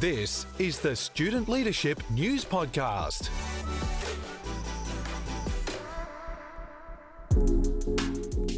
This is the Student Leadership News Podcast.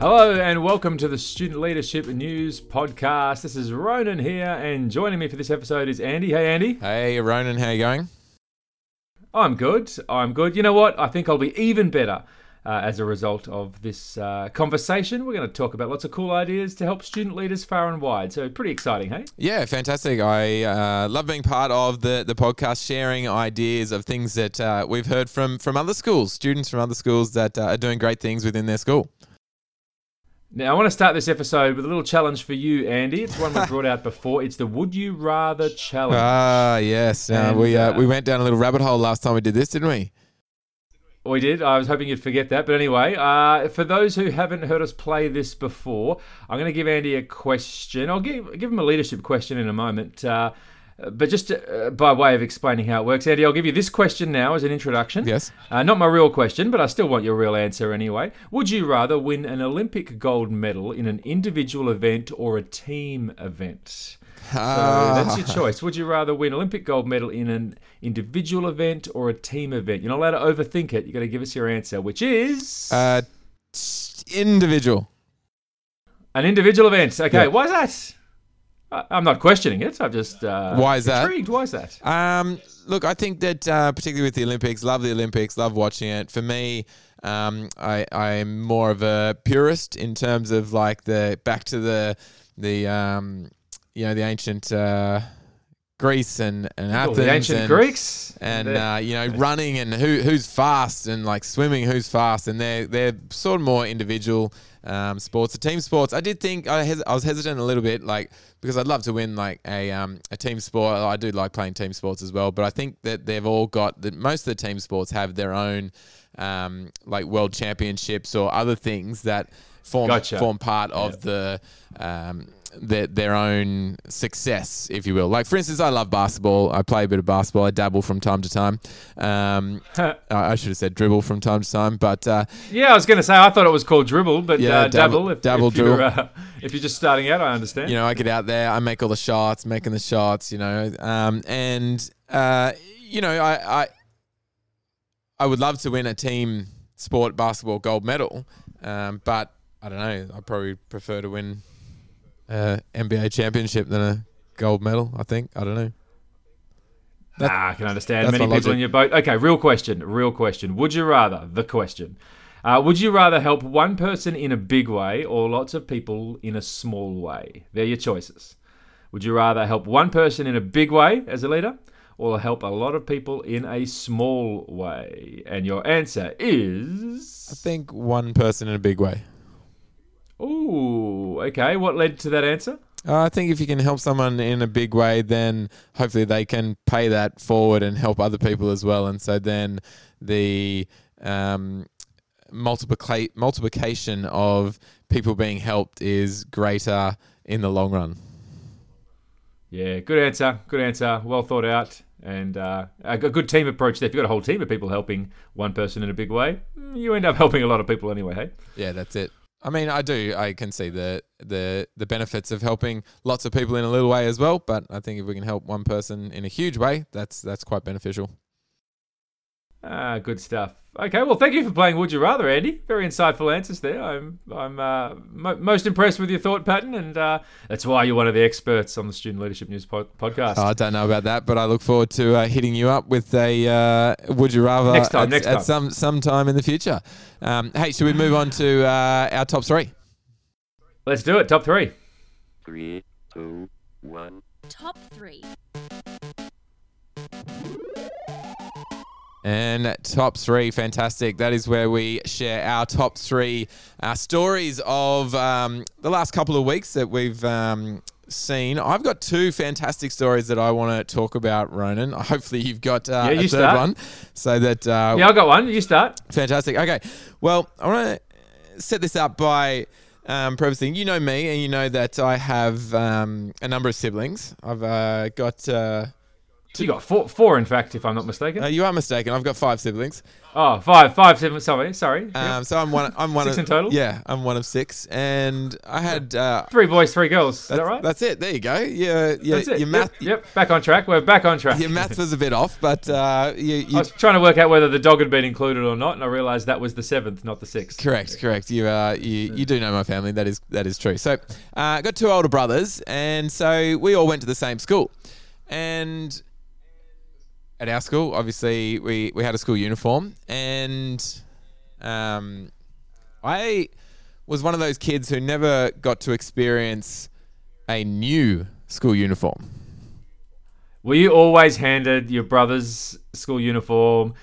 Hello and welcome to the Student Leadership News Podcast. This is Ronan here, and joining me for this episode is Andy. Hey, Andy. Hey, Ronan, how you going? I'm good. I'm good. You know what? I think I'll be even better uh, as a result of this uh, conversation. We're going to talk about lots of cool ideas to help student leaders far and wide. So, pretty exciting, hey? Yeah, fantastic. I uh, love being part of the, the podcast, sharing ideas of things that uh, we've heard from, from other schools, students from other schools that uh, are doing great things within their school. Now, I want to start this episode with a little challenge for you, Andy. It's one we brought out before. It's the Would You Rather challenge. Ah, yes. Uh, And, we, we went down a little rabbit hole last time we did this, didn't we? We did. I was hoping you'd forget that. But anyway, uh, for those who haven't heard us play this before, I'm going to give Andy a question. I'll give, give him a leadership question in a moment. Uh, but just uh, by way of explaining how it works, Andy, I'll give you this question now as an introduction. Yes. Uh, not my real question, but I still want your real answer anyway. Would you rather win an Olympic gold medal in an individual event or a team event? So that's your choice. Would you rather win an Olympic gold medal in an individual event or a team event? You're not allowed to overthink it. You've got to give us your answer, which is Uh, individual. an individual event. Okay, Yeah. why is that? I'm not questioning it. I'm just uh, Why is that? intrigued. Why is that? Um, look, I think that uh, particularly with the Olympics, love the Olympics, love watching it. For me, um, I I'm more of a purist in terms of like the back to the the um, you know the ancient uh, Greece and and Oh, Athens the ancient and, Greeks and uh, you know running and who who's fast and like swimming who's fast and they're they're sort of more individual um, sports. The team sports, I did think I, hes- I was hesitant a little bit like because I'd love to win like a um, a team sport. I do like playing team sports as well, but I think that they've all got that most of the team sports have their own um, like world championships or other things that form Gotcha. form part of the um, their, their own success, if you will. Like, for instance, I love basketball. I play a bit of basketball. I dabble from time to time. Um, I should have said dribble from time to time, but uh, Yeah, I was going to say I thought it was called dribble, but Yeah, uh, dabble- dabble. If, dabble if you're, uh, if you're just starting out, I understand. you know, I get out there, I make all the shots, making the shots, you know, um, and uh, you know, I, I I would love to win a team sport basketball gold medal, um, but I don't know. I probably prefer to win a NBA championship than a gold medal. I think I don't know. That- Ah, I can understand. Many people logic. in your boat. Okay, real question. Real question. Would you rather, the question, uh, would you rather help one person in a big way or lots of people in a small way? They're your choices. Would you rather help one person in a big way as a leader or help a lot of people in a small way? And your answer is. I think one person in a big way. Ooh, okay. What led to that answer? Uh, I think if you can help someone in a big way, then hopefully they can pay that forward and help other people as well. And so then the um, multiplica- multiplication of people being helped is greater in the long run. Yeah, good answer. Good answer. Well thought out. And uh, a good team approach there. If you've got a whole team of people helping one person in a big way, mm, you end up helping a lot of people anyway, hey? Yeah, that's it. I mean, I do. I can see the the the benefits of helping lots of people in a little way as well. But I think if we can help one person in a huge way, that's that's quite beneficial. Ah, good stuff. Okay, well, thank you for playing Would You Rather, Andy. Very insightful answers there. I'm I'm uh, mo- most impressed with your thought pattern, and uh, that's why you're one of the experts on the Student Leadership News pod- podcast. Oh, I don't know about that, but I look forward to uh, hitting you up with a uh, would you rather Next time, at, next at time. some some time in the future. Um, hey, should we move on to uh, our top three? Let's do it. Top three. Three, two, one. Top three. And top three, fantastic. That is where we share our top three uh, stories of um, the last couple of weeks that we've um, seen. I've got two fantastic stories that I want to talk about, Ronan. Hopefully, you've got uh, Yeah, a third start. one, so that uh, Yeah, I got one. You start. Fantastic. Okay. Well, I want to set this up by um, prefacing. You know me, and you know that I have um, a number of siblings. I've uh, got uh, You got four, four in fact, if I'm not mistaken. Uh, you are mistaken. I've got five siblings. oh, five, five, seven. Sorry, sorry. Um, so I'm one. I'm one Six of in total? Yeah, I'm one of six, and I had. Uh, Three boys, three girls. Is that right? that's it. There you go. Yeah, yeah. That's it. Your Yep, math. Yep, Back on track. We're back on track. Your math was a bit off, but uh, you, I was trying to work out whether the dog had been included or not, and I realised that was the seventh, not the sixth. Correct, correct. You uh, you, you do know my family. That is that is true. So, uh, I got two older brothers, and so we all went to the same school. And at our school, obviously, we we had a school uniform, and um, I was one of those kids who never got to experience a new school uniform. Were you always handed your brother's school uniform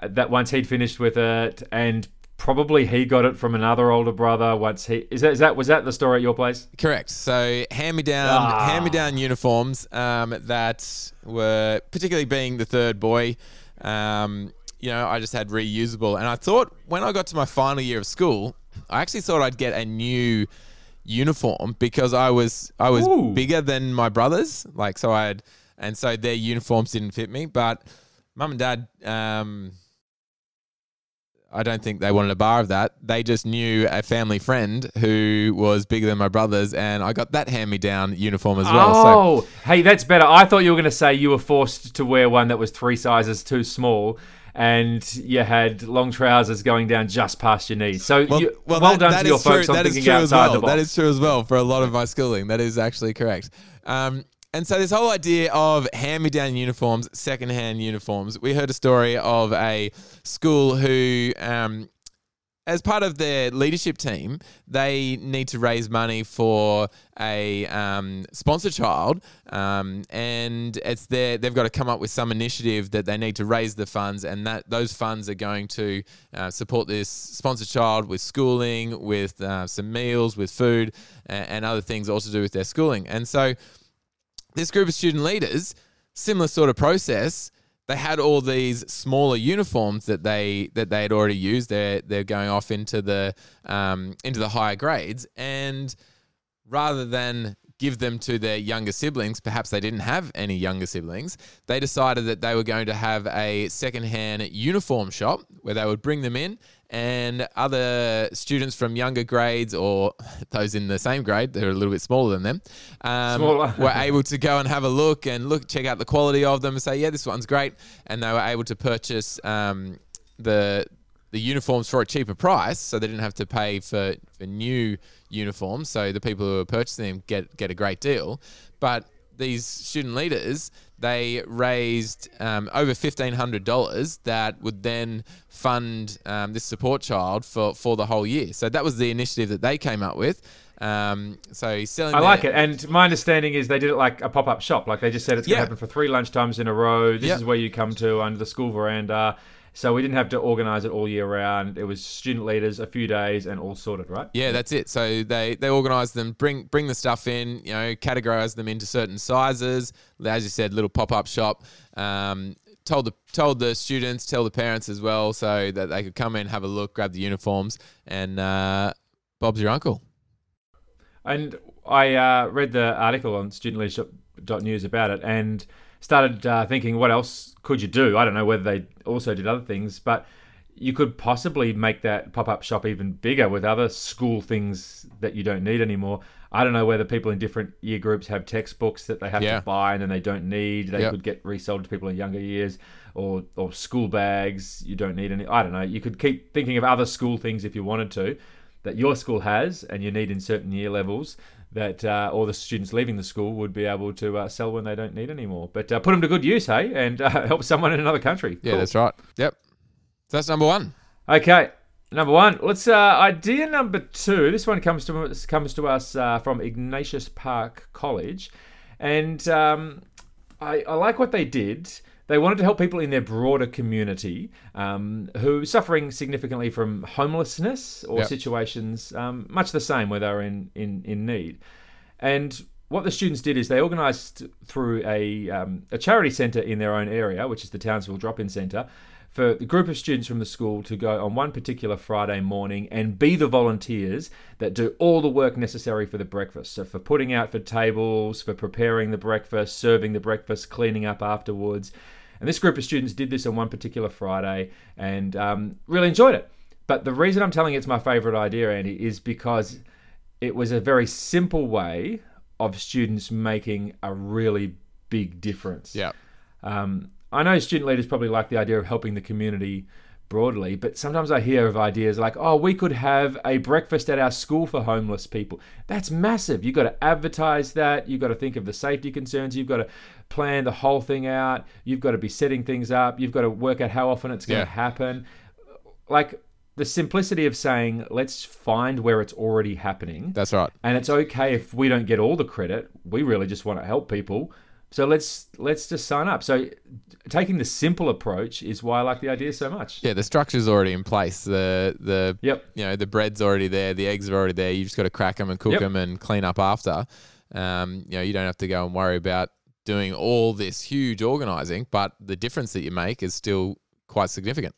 uh, that once he'd finished with it, and probably he got it from another older brother once he is that, is that was that the story at your place? Correct. So hand me down, Ah. hand me down uniforms um, that were particularly being the third boy. Um, you know, I just had reusable, and I thought when I got to my final year of school, I actually thought I'd get a new uniform because I was I was Ooh. bigger than my brothers, like so I had, and so their uniforms didn't fit me. But mum and dad, um, I don't think they wanted a bar of that. They just knew a family friend who was bigger than my brothers, and I got that hand me down uniform as well. So oh, hey, that's better. I thought you were going to say you were forced to wear one that was three sizes too small. And you had long trousers going down just past your knees. So well, you, well, that- done that to your true- folks on thinking outside well. the box. That is true as well for a lot of my schooling. That is actually correct. Um, and so this whole idea of hand-me-down uniforms, second-hand uniforms, we heard a story of a school who, um, as part of their leadership team, they need to raise money for a um, sponsor child, um, and it's their they've got to come up with some initiative that they need to raise the funds, and that those funds are going to uh, support this sponsor child with schooling, with uh, some meals, with food, and, and other things all to do with their schooling, and so this group of student leaders, similar sort of process. They had all these smaller uniforms that they that they had already used. They're they're going off into the um, into the higher grades, and rather than give them to their younger siblings, perhaps they didn't have any younger siblings. They decided that they were going to have a secondhand uniform shop where they would bring them in, and other students from younger grades or those in the same grade, they're a little bit smaller than them, um, Smaller. were able to go and have a look and look, check out the quality of them, and say, yeah, this one's great, and they were able to purchase um, the the uniforms for a cheaper price, so they didn't have to pay for, for new uniforms. So the people who are purchasing them get get a great deal. But these student leaders, they raised um, over fifteen hundred dollars that would then fund um, this support child for for the whole year. So that was the initiative that they came up with. Um, so he's selling. I their- like it. And my understanding is they did it like a pop up shop. Like they just said it's going Yeah. to happen for three lunchtimes in a row. This Yeah. is where you come to under the school veranda. So we didn't have to organize it all year round. It was student leaders, a few days, and all sorted, right? Yeah, that's it. So they they organise them, bring bring the stuff in, you know, categorize them into certain sizes. As you said, little pop up shop. Um, told the told the students, tell the parents as well, so that they could come in, have a look, grab the uniforms, and uh, Bob's your uncle. And I uh, read the article on studentleadership.news about it and started uh, thinking, what else could you do? I don't know whether they also did other things, but you could possibly make that pop up shop even bigger with other school things that you don't need anymore. I don't know whether people in different year groups have textbooks that they have Yeah. to buy and then they don't need. They Yep. could get resold to people in younger years, or or school bags you don't need any. I don't know. You could keep thinking of other school things if you wanted to that your school has and you need in certain year levels that uh, all the students leaving the school would be able to uh, sell when they don't need anymore. But uh, put them to good use, hey, and uh, help someone in another country. Yeah, Cool. that's right. Yep. So that's number one. Okay, number one. Let's uh, idea number two. This one comes to us comes to us uh, from Ignatius Park College, and um, I, I like what they did. They wanted to help people in their broader community um, who are suffering significantly from homelessness or Yep. situations um, much the same where they're in, in, in need. And what the students did is they organised through a, um, a charity centre in their own area, which is the Townsville Drop In Centre, for the group of students from the school to go on one particular Friday morning and be the volunteers that do all the work necessary for the breakfast. So, for putting out for tables, for preparing the breakfast, serving the breakfast, cleaning up afterwards. And this group of students did this on one particular Friday and um, really enjoyed it. But the reason I'm telling you it's my favorite idea, Andy, is because it was a very simple way of students making a really big difference. Yeah. Um, I know student leaders probably like the idea of helping the community broadly, but sometimes I hear of ideas like, oh, we could have a breakfast at our school for homeless people. That's massive. You've got to advertise that. You've got to think of the safety concerns. You've got to plan the whole thing out. You've got to be setting things up. You've got to work out how often it's going Yeah. to happen. Like the simplicity of saying, let's find where it's already happening. That's right. and it's okay if we don't get all the credit. We really just want to help people. So let's let's just sign up. So taking the simple approach is why I like the idea so much. Yeah, the structure's already in place. The the Yep. you know the bread's already there. The eggs are already there. You just got to crack them and cook Yep. them and clean up after. Um, you know, you don't have to go and worry about doing all this huge organizing, but the difference that you make is still quite significant.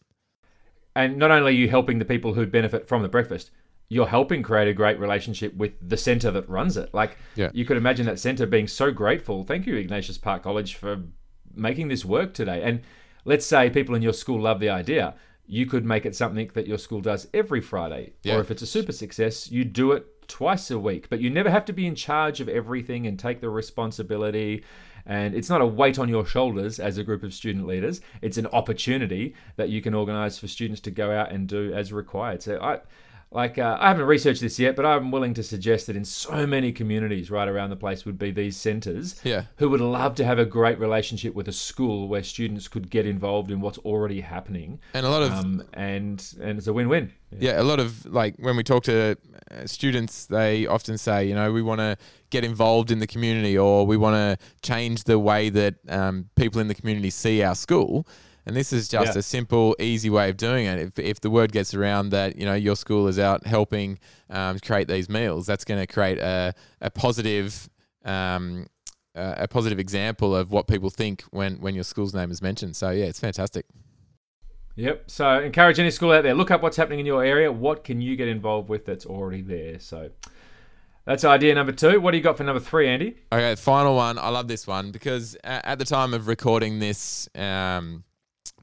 And not only are you helping the people who benefit from the breakfast, you're helping create a great relationship with the centre that runs it. Like Yeah. you could imagine that centre being so grateful. Thank you, Ignatius Park College, for making this work today. And let's say people in your school love the idea. You could make it something that your school does every Friday. Yeah. Or if it's a super success, you do it twice a week. But you never have to be in charge of everything and take the responsibility. And it's not a weight on your shoulders as a group of student leaders. It's an opportunity that you can organise for students to go out and do as required. So I, like, uh, I haven't researched this yet, but I'm willing to suggest that in so many communities right around the place would be these centres Yeah. who would love to have a great relationship with a school where students could get involved in what's already happening. And a lot of Um, and and it's a win-win. Yeah, a lot of like when we talk to uh, students, they often say, you know, we want to get involved in the community or we want to change the way that um, people in the community see our school. And this is just Yeah. a simple, easy way of doing it. If, if the word gets around that, you know, your school is out helping um, create these meals, that's going to create a, a positive. Um, a positive example of what people think when, when your school's name is mentioned. So yeah, it's fantastic. Yep. So encourage any school out there. Look up what's happening in your area. What can you get involved with that's already there? So that's idea number two. What do you got for number three, Andy? Okay, final one. I love this one because at the time of recording this um,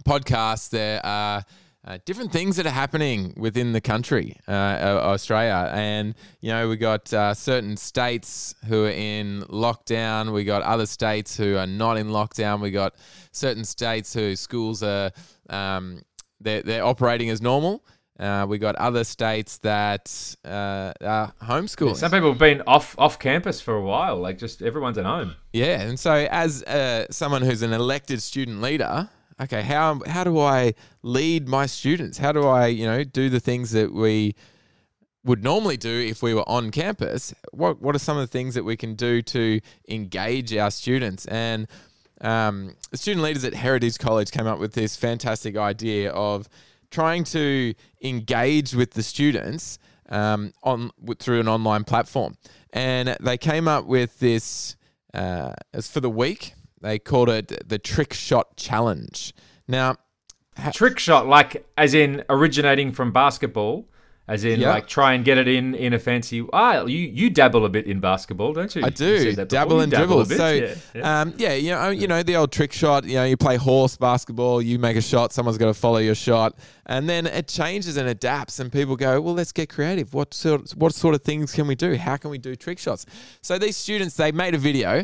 podcast, there are uh, different things that are happening within the country, uh, Australia. And, you know, we got uh, certain states who are in lockdown. We got other states who are not in lockdown. We got certain states who schools are, um, they're, they're operating as normal. Uh, we got other states that uh, are homeschooling. Some people have been off off campus for a while. Like just everyone's at home. Yeah, and so as uh, someone who's an elected student leader, okay, how how do I lead my students? How do I, you know, do the things that we would normally do if we were on campus? What what are some of the things that we can do to engage our students? And um, student leaders at Heritage College came up with this fantastic idea of trying to engage with the students um, on through an online platform, and they came up with this uh, as for the week. They called it the Trick Shot Challenge. Now, Trick shot, like as in originating from basketball, as in Yeah. like try and get it in in a fancy. Ah, you you dabble a bit in basketball, don't you? I do before. dabble and dabble dribble. So, yeah, yeah. Um, yeah, you know, you know the old trick shot. You know, you play horse basketball. You make a shot. Someone's got to follow your shot, and then it changes and adapts. And people go, "Well, let's get creative. What sort? What sort of things can we do? How can we do trick shots?" So these students they made a video.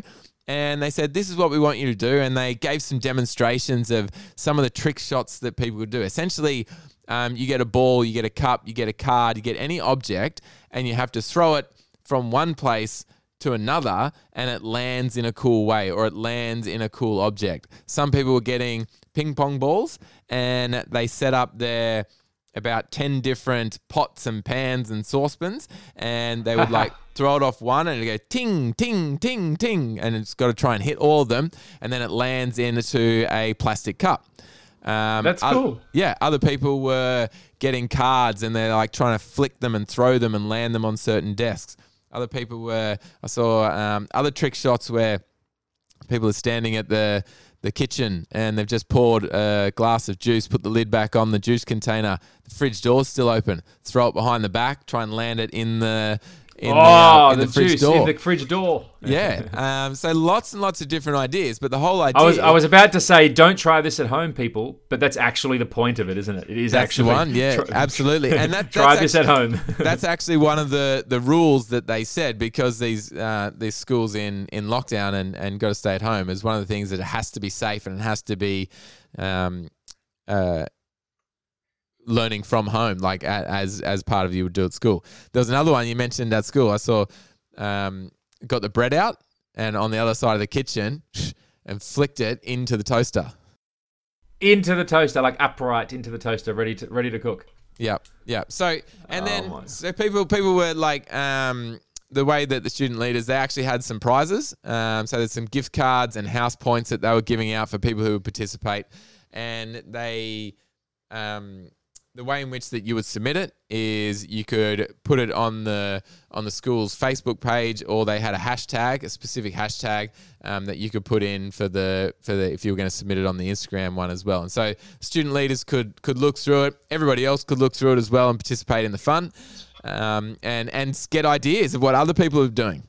And they said, This is what we want you to do. And they gave some demonstrations of some of the trick shots that people could do. Essentially, um, you get a ball, you get a cup, you get a card, you get any object, and you have to throw it from one place to another and it lands in a cool way or it lands in a cool object. Some people were getting ping pong balls and they set up their about 10 different pots and pans and saucepans and they would like throw it off one and it go ting ting ting ting and it's got to try and hit all of them and then it lands into a plastic cup. Um, That's cool. yeah, other people were getting cards and they're like trying to flick them and throw them and land them on certain desks. Other people were, I saw um, other trick shots where people are standing at the the kitchen and they've just poured a glass of juice, put the lid back on the juice container. The fridge door's still open. Throw it behind the back, try and land it in the in oh, the, uh, in the, the, fridge juice door. in the fridge door. yeah. Um, so lots and lots of different ideas, but the whole idea I was I was about to say, don't try this at home, people, but that's actually the point of it, isn't it? It is That's actually one, yeah, try- absolutely. And that, try this at home. that's actually one of the, the rules that they said because these uh, these schools in, in lockdown and, and got to stay at home is one of the things that it has to be safe and it has to be um, uh, learning from home, like as as part of you would do at school. There was another one you mentioned at school. I saw um, got the bread out and on the other side of the kitchen and flicked it into the toaster. into the toaster, like upright into the toaster, ready to ready to cook. Yeah, yeah. So and Oh then my. so people people were like um the way that the student leaders they actually had some prizes. Um, so there's some gift cards and house points that they were giving out for people who would participate, and they um the way in which that you would submit it is you could put it on the on the school's Facebook page, or they had a hashtag, a specific hashtag um, that you could put in for the for the if you were going to submit it on the Instagram one as well. And so student leaders could could look through it. Everybody else could look through it as well and participate in the fun, um, and and get ideas of what other people are doing.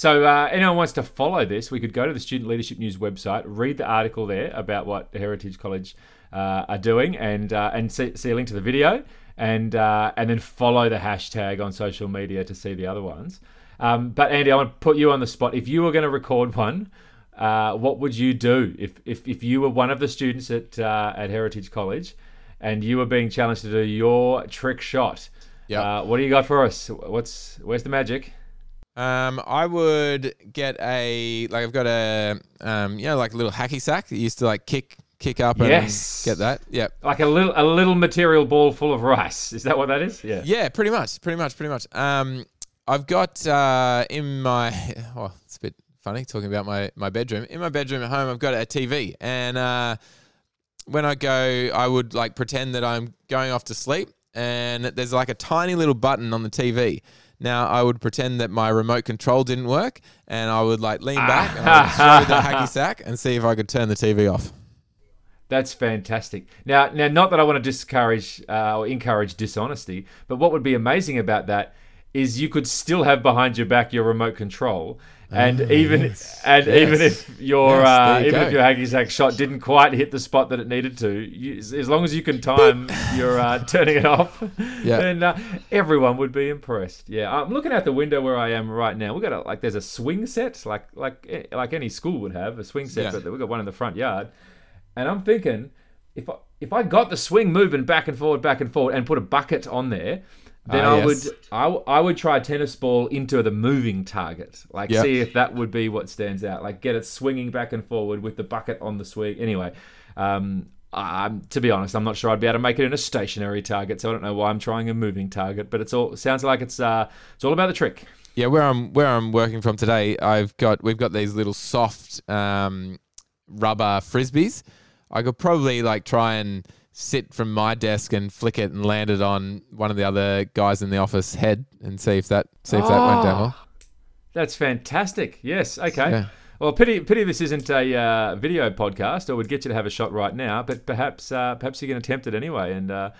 So, uh, anyone wants to follow this, we could go to the Student Leadership News website, read the article there about what Heritage College uh, are doing, and uh, and see, see a link to the video, and uh, and then follow the hashtag on social media to see the other ones. Um, but Andy, I want to put you on the spot. If you were going to record one, uh, what would you do if, if if you were one of the students at uh, at Heritage College, and you were being challenged to do your trick shot? Yep. Uh, what do you got for us? What's where's the magic? Um, I would get a like I've got a um, you know like a little hacky sack that you used to like kick kick up and Yes. get that. Yep. Like a little a little material ball full of rice. Is that what that is? Yeah. Yeah, pretty much, pretty much, pretty much. Um, I've got uh, in my oh, it's a bit funny talking about my my bedroom. In my bedroom at home, I've got a TV, and uh, when I go, I would like pretend that I'm going off to sleep, and there's like a tiny little button on the TV. Now I would pretend that my remote control didn't work, and I would like lean back and I would throw the hacky sack and see if I could turn the TV off. That's fantastic. Now, now, not that I want to discourage uh, or encourage dishonesty, but what would be amazing about that is you could still have behind your back your remote control, and even and Ah, Yes. even if your Yes, uh, you even if your hacky sack shot didn't quite hit the spot that it needed to, you, as long as you can time your uh, turning it off, Yeah. then uh, everyone would be impressed. Yeah, I'm looking out the window where I am right now. We got a, like there's a swing set, like like eh, like any school would have a swing set, Yeah. but we've got one in the front yard. And I'm thinking, if I if I got the swing moving back and forward, back and forward, and put a bucket on there, then Ah, I yes. would I, I would try a tennis ball into the moving target, like Yep. see if that would be what stands out, like get it swinging back and forward with the bucket on the swing. Anyway, um, I'm to be honest, I'm not sure I'd be able to make it in a stationary target, so I don't know why I'm trying a moving target. But it's all sounds like it's uh it's all about the trick. Yeah, where I'm where I'm working from today, I've got we've got these little soft um, rubber frisbees. I could probably like try and sit from my desk and flick it and land it on one of the other guys in the office head and see if that see if that went down well. That's fantastic. Yes. Okay. Yeah. Well, pity pity this isn't a uh, video podcast, or would get you to have a shot right now. But perhaps uh, perhaps you can attempt it anyway, and uh,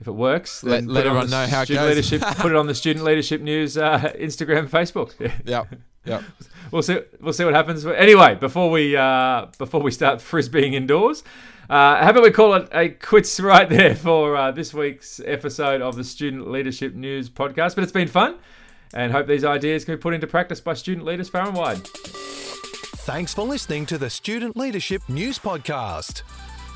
if it works, Let- let put it on everyone know how it goes. leadership. put it on the student leadership news uh, Instagram, Facebook. Yep. Yep. we'll see. We'll see what happens. Anyway, before we uh, before we start frisbeeing indoors, uh, how about we call it a quits right there for uh, this week's episode of the Student Leadership News podcast. But it's been fun, and hope these ideas can be put into practice by student leaders far and wide. Thanks for listening to the Student Leadership News Podcast.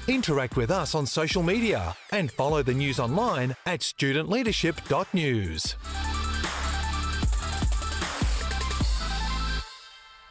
Interact with us on social media and follow the news online at studentleadership.news.